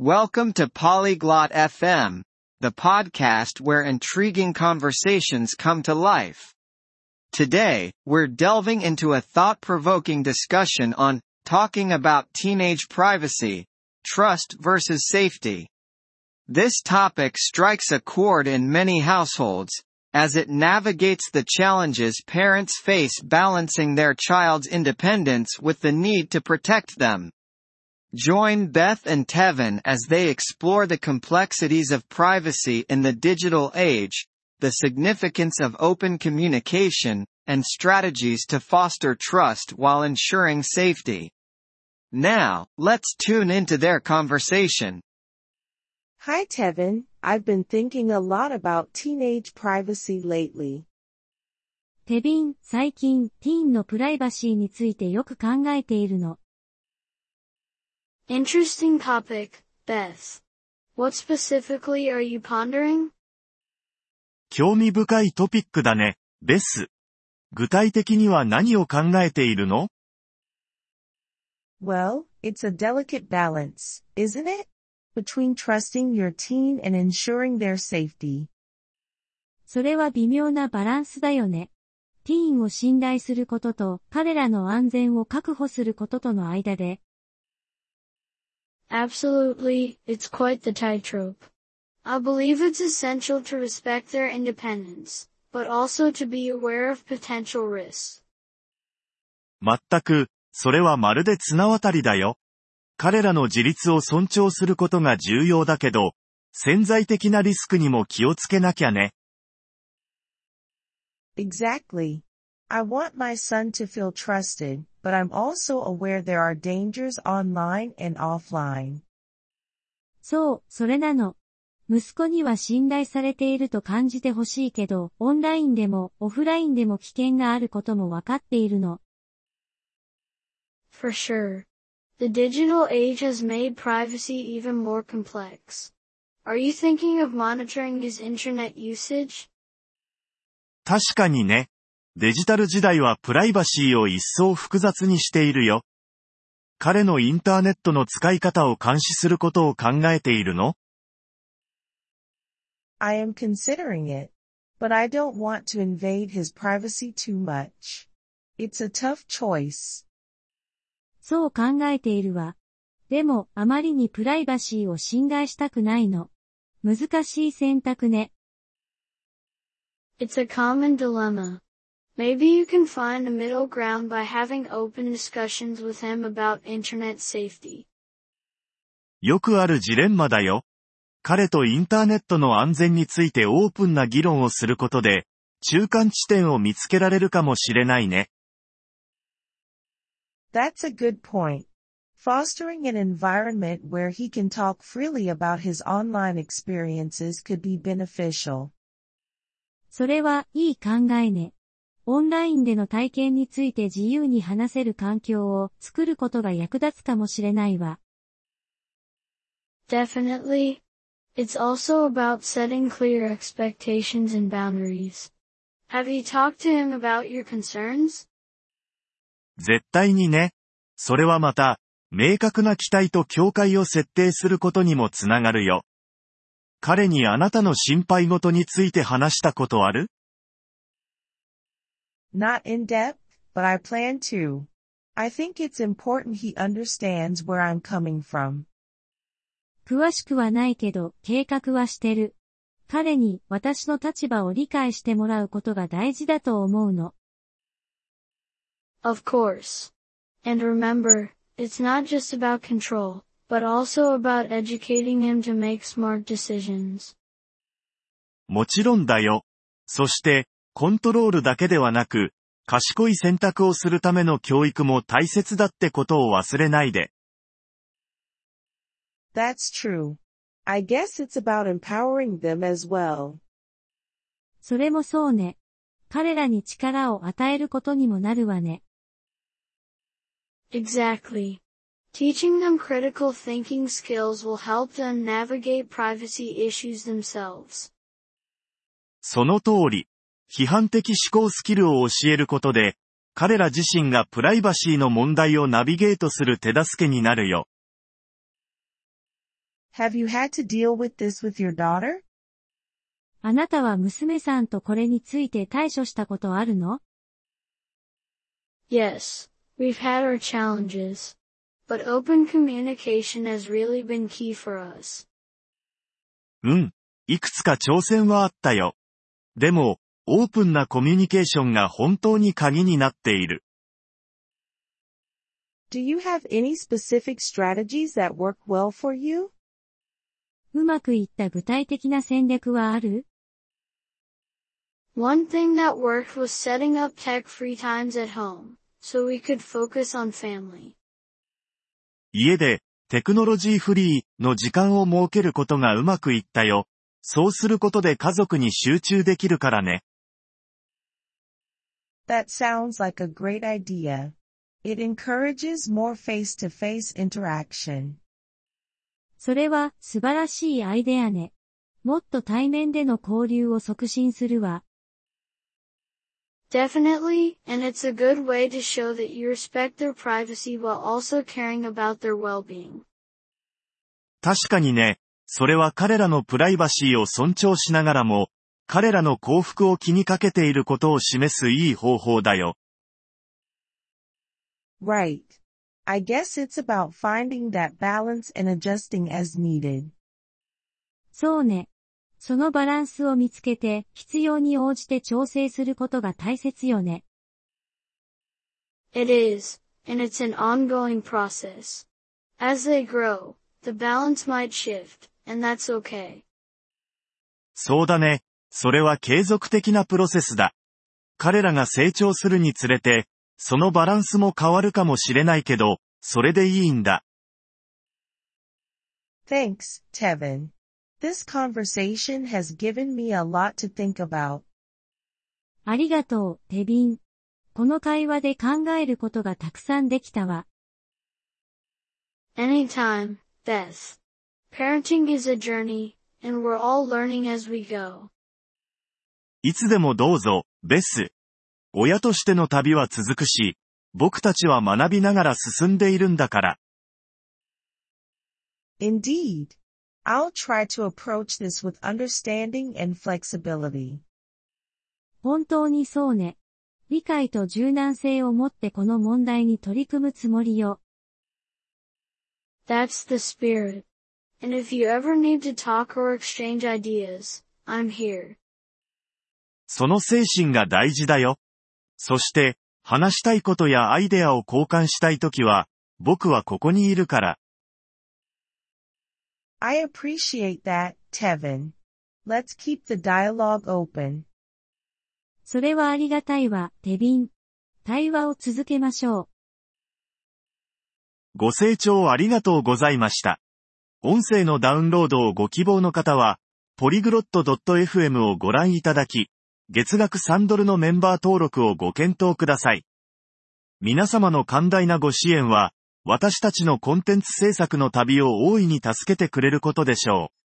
Welcome to Polyglot FM, the podcast where intriguing conversations come to life. Today, we're delving into a thought-provoking discussion on talking about teenage privacy, trust versus safety. This topic strikes a chord in many households, as it navigates the challenges parents face balancing their child's independence with the need to protect them. Join Beth and Tevin as they explore the complexities of privacy in the digital age, the significance of open communication, and strategies to foster trust while ensuring safety. Now, let's tune into their conversation. Hi Tevin, I've been thinking a lot about teenage privacy lately. テビン、最近、ティーンのプライバシーについてよく考えているの。 Interesting topic, Beth. What specifically are you pondering? 興味深いトピックだね、ベス。具体的には何を考えているの Well, it's a delicate balance, isn't it? Between trusting your teen and ensuring their safety. それは微妙なバランスだよね。ティーンを信頼することと彼らの安全を確保することとの間で、Absolutely, it's quite the tightrope. I believe it's essential to respect their independence, but also to be aware of potential risks. 全く、それはまるで綱渡りだよ。彼らの自立を尊重することが重要だけど、潜在的なリスクにも気をつけなきゃね。Exactly. I want my son to feel trusted, but I'm also aware there are dangers online and offline. そう、それなの。息子には信頼されていると感じてほしいけど、オンラインでもオフラインでも危険があることもわかっているの。 For sure. The digital age has made privacy even more complex. Are you thinking of monitoring his internet usage? 確かにね。 デジタル時代はプライバシーを一層複雑にしているよ。彼のインターネットの使い方を監視することを考えているの？I am considering it, but I don't want to invade his privacy too much. It's a tough choice. そう考えているわ。でも、あまりにプライバシーを侵害したくないの。難しい選択ね。It's a common dilemma. Maybe you can find a middle ground by having open discussions with him about internet safety. よくあるジレンマだよ。彼とインターネットの安全についてオープンな議論をすることで、中間地点を見つけられるかもしれないね。That's a good point. Fostering an environment where he can talk freely about his online experiences could be beneficial. それはいい考えね。オンラインでの体験について自由に話せる環境を作ることが役立つかもしれないわ。Definitely. It's also about setting clear expectations and boundaries. Have you talked to him about your concerns? 絶対にね。それはまた、明確な期待と境界を設定することにもつながるよ。彼にあなたの心配事について話したことある Not in depth, but I plan to. I think it's important he understands where I'm coming from. 詳しくはないけど、計画はしてる。彼に私の立場を理解してもらうことが大事だと思うの。 Of course. And remember, it's not just about control, but also about educating him to make smart decisions. もちろんだよ。そして、 コントロールだけではなく、賢い選択をするための教育も大切だってことを忘れないで。That's true. I guess it's about empowering them as well. それもそうね。彼らに力を与えることにもなるわね。Exactly. Teaching them critical thinking skills will help them navigate privacy issues themselves. その通り。批判的思考スキルを教えることで、彼ら自身がプライバシーの問題をナビゲートする手助けになるよ。Have you had to deal with this with your daughter? あなたは娘さんとこれについて対処したことあるの Yes, we've had our challenges. But open communication has really been key for us. うん。いくつか挑戦はあったよ。でも、オープンなコミュニケーションが本当に鍵になっている。Do you have any specific strategies that work well for you? うまくいった具体的な戦略はある One thing that worked was setting up tech-free times at home, so we could focus on family. 家で、テクノロジーフリーの時間を設けることがうまくいったよ。そうすることで家族に集中できるからね。That sounds like a great idea. It encourages more face-to-face interaction. それは素晴らしいアイデアね。もっと対面での交流を促進するわ。Definitely, and it's a good way to show that you respect their privacy while also caring about their well-being. 確かにね、それは彼らのプライバシーを尊重しながらも、彼らの幸福を気にかけていることを示すいい方法だよ。Right. I guess it's about finding that balance and adjusting as needed. そうね。そのバランスを見つけて、必要に応じて調整することが大切よね。It is, and it's an ongoing process. As they grow, the balance might shift, and that's okay. そうだね。それは継続的なプロセスだ。彼らが成長するにつれて、そのバランスも変わるかもしれないけど、それでいいんだ。Thanks, Tevin. This conversation has given me a lot to think about. ありがとう、テビン。この会話で考えることがたくさんできたわ。Anytime, Beth. Parenting is a journey, and we're all learning as we go. いつでもどうぞ、ベス。親としての旅は続くし、僕たちは学びながら進んでいるんだから。Indeed. I'll try to approach this with understanding and flexibility. 本当にそうね。理解と柔軟性を持ってこの問題に取り組むつもりよ。That's the spirit. And if you ever need to talk or exchange ideas, I'm here. その精神が大事だよ。そして、話したいことやアイデアを交換したいときは、僕はここにいるから。I appreciate that, Tevin. Let's keep the dialogue open. それはありがたいわ、テビン。対話を続けましょう。ご清聴ありがとうございました。音声のダウンロードをご希望の方は、ポリグロット .fm をご覧いただき、月額3ドルのメンバー登録をご検討ください。皆様の寛大なご支援は、私たちのコンテンツ制作の旅を大いに助けてくれることでしょう。